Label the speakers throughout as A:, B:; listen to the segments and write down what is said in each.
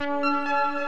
A: Música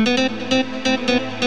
B: Música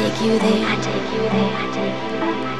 B: take you there. I take you there. I take you there.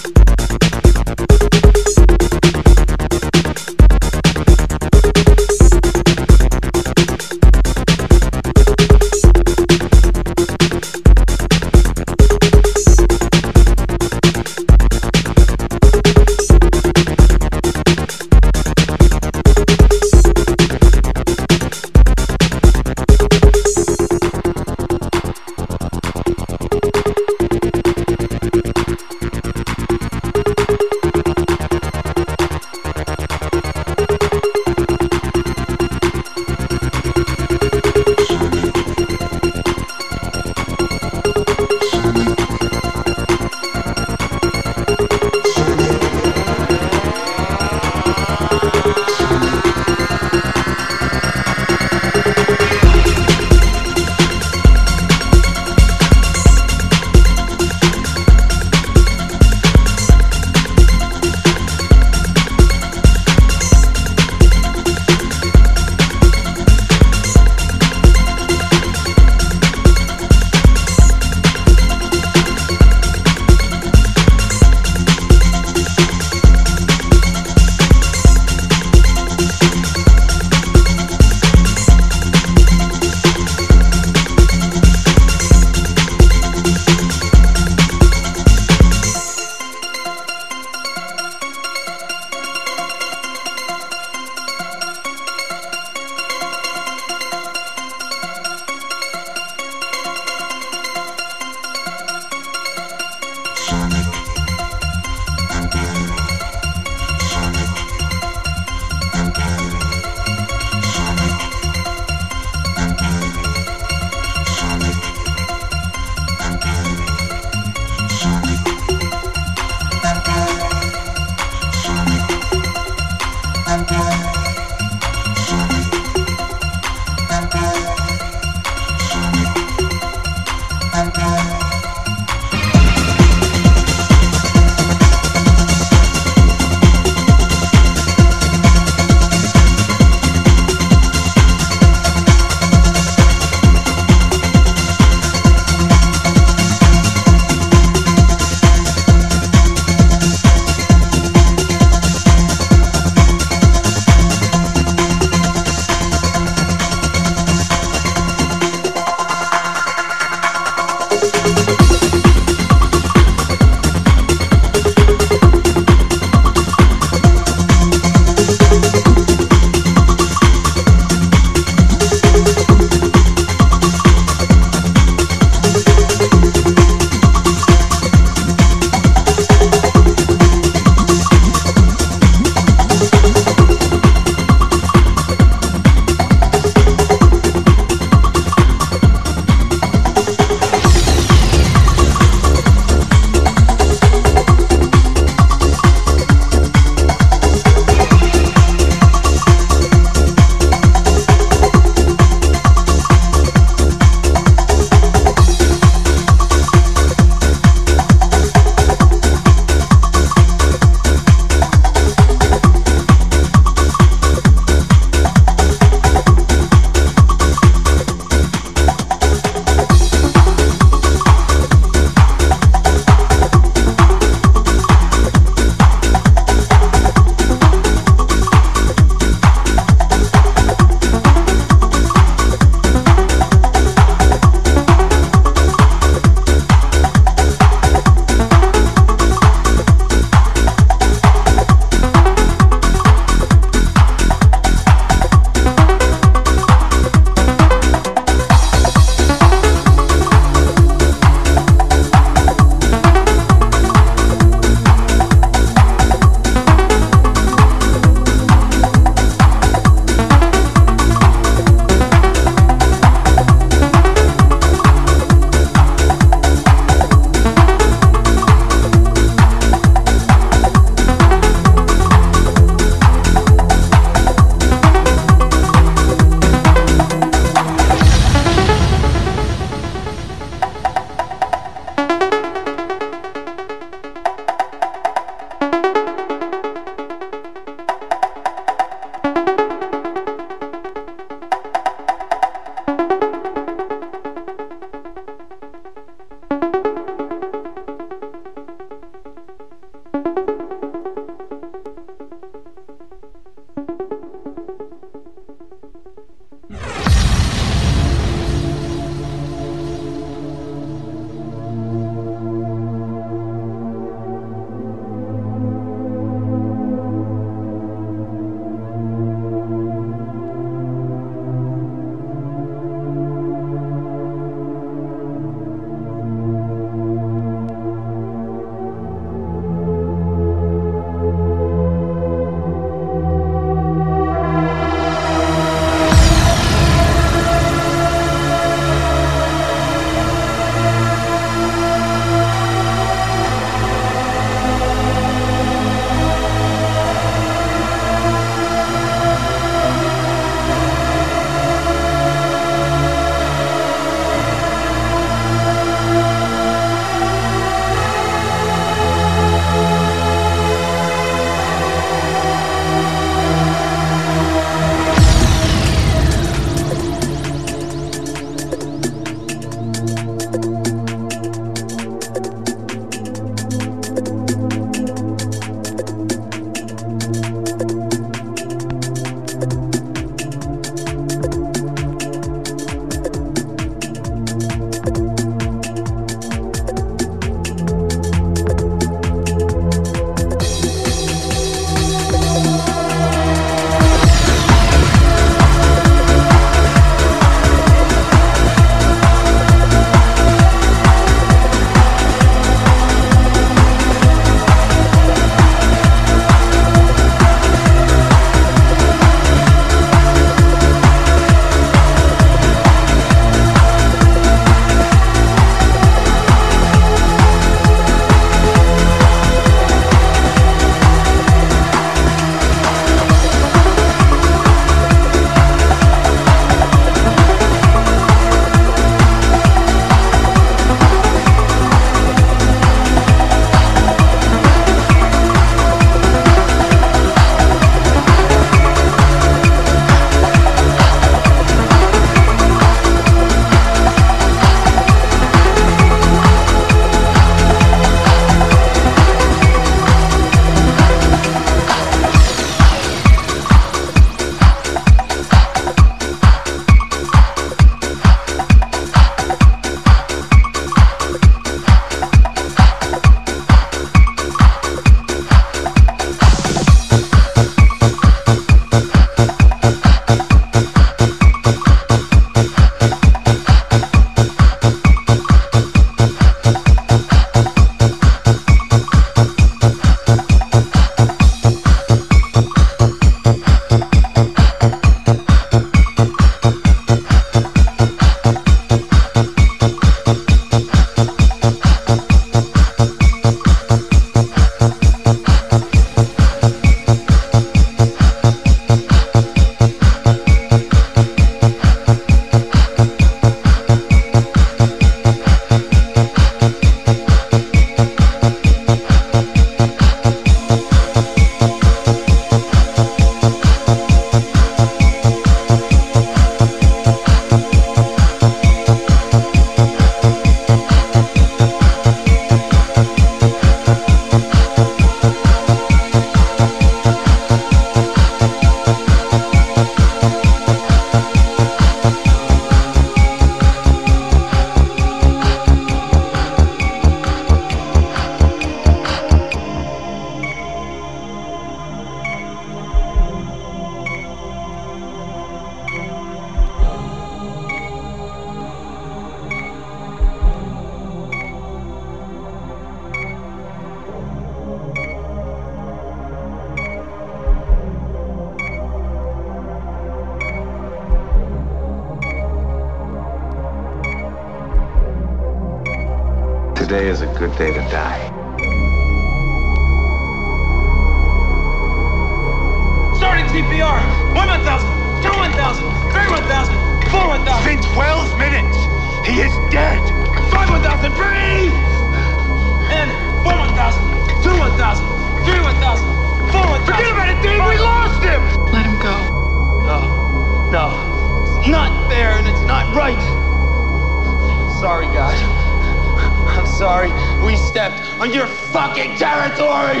C: sorry we stepped on your fucking territory!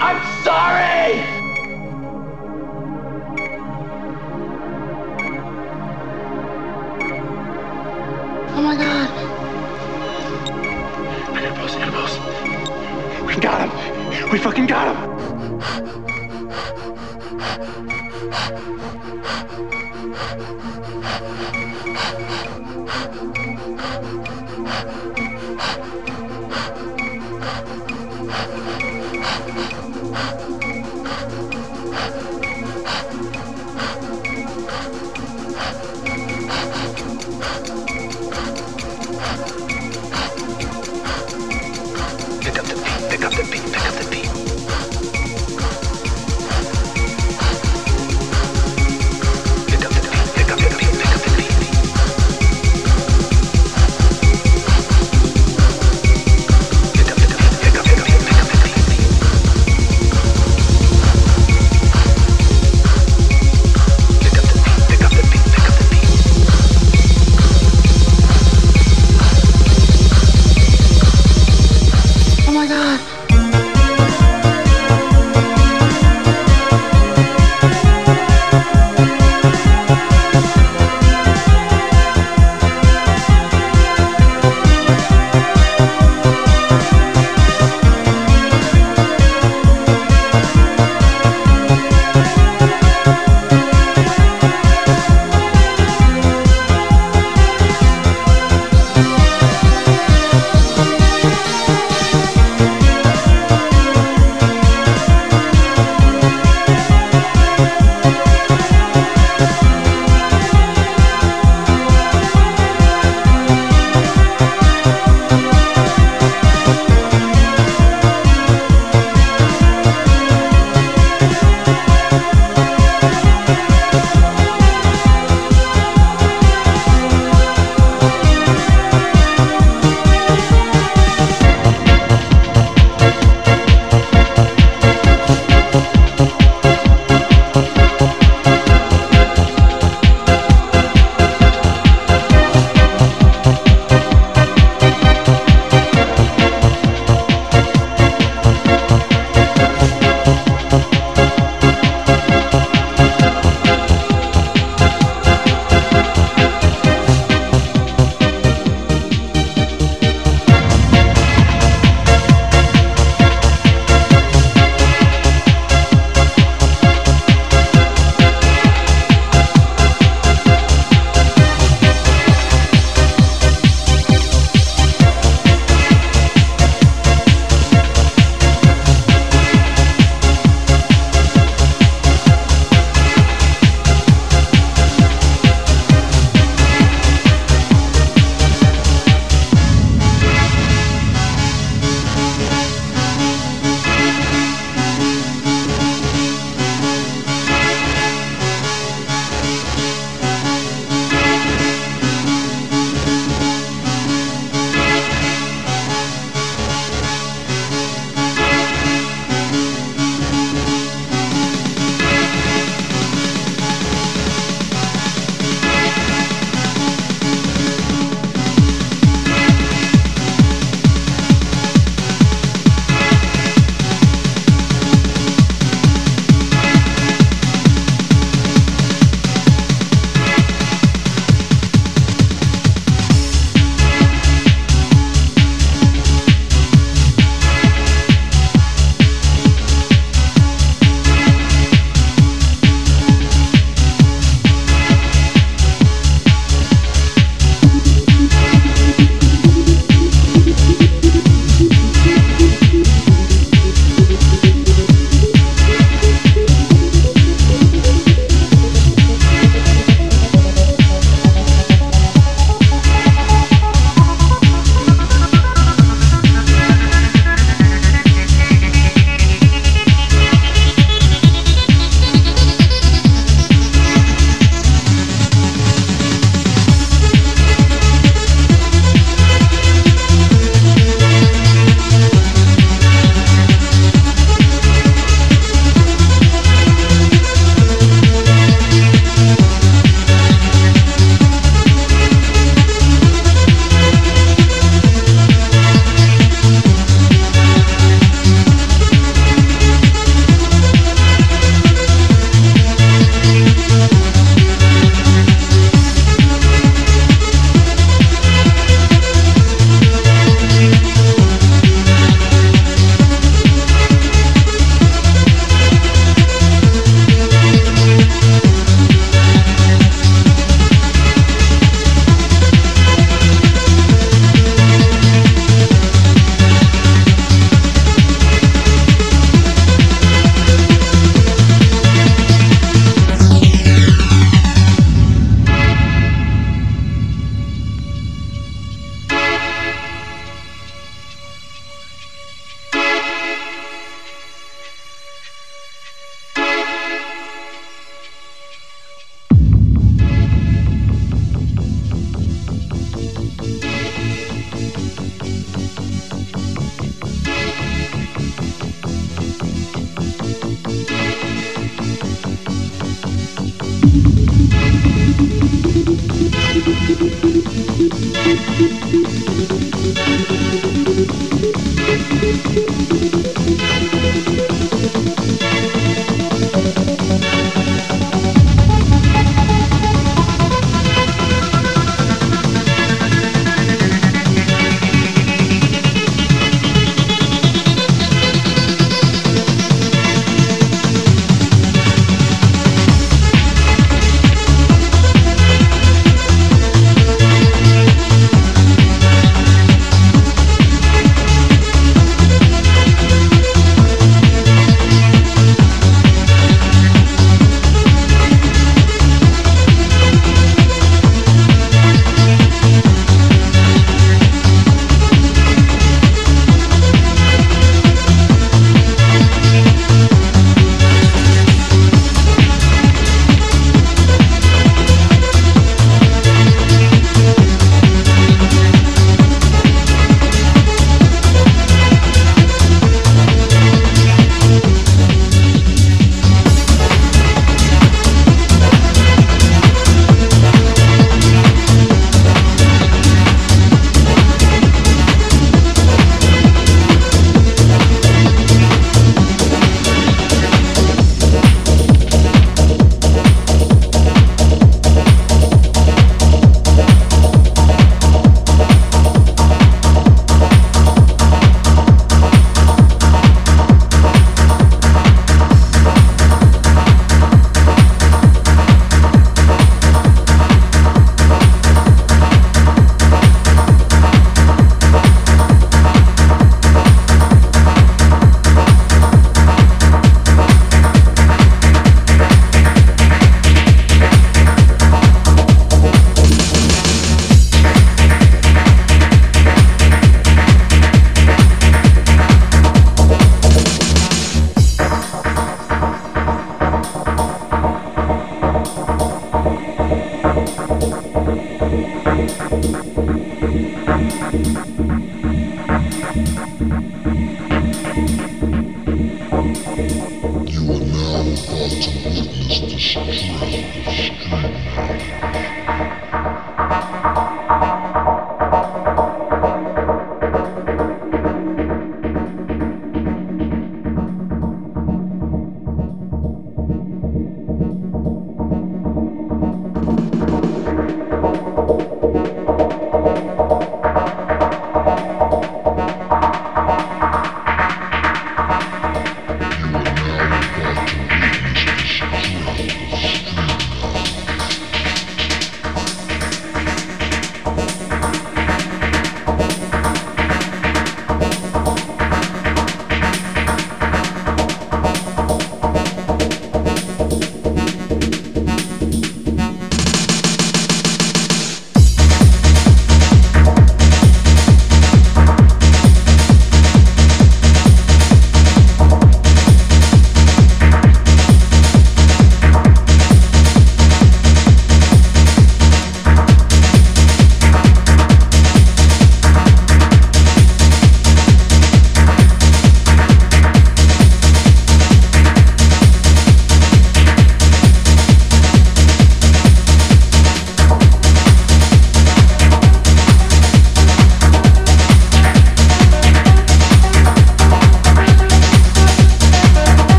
C: I'm sorry!
D: Oh my god.
E: Animals, animals. We got him. We fucking got him.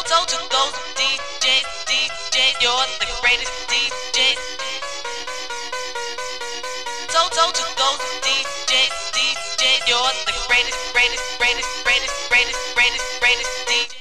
F: Toto to those DJs, DJs, you're the greatest DJs. Toto to those DJs, DJs, you're the greatest, greatest, greatest, greatest, greatest, greatest, greatest DJs.